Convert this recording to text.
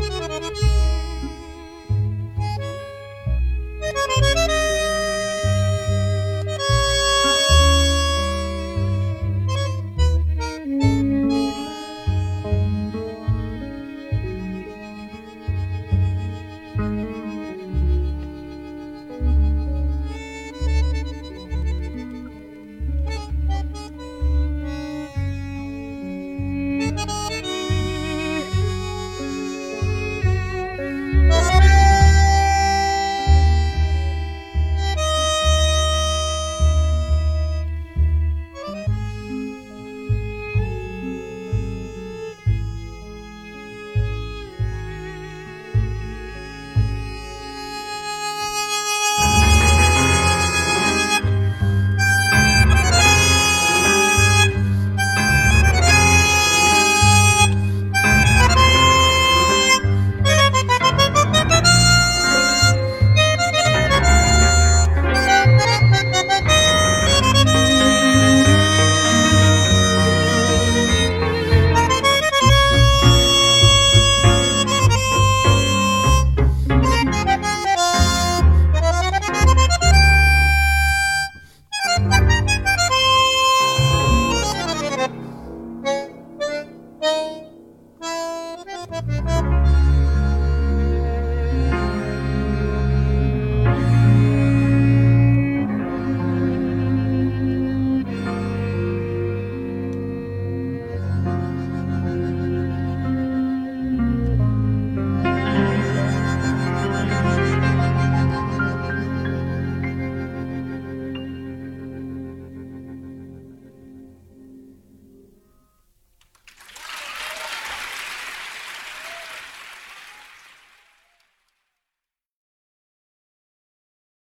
Música Thank you.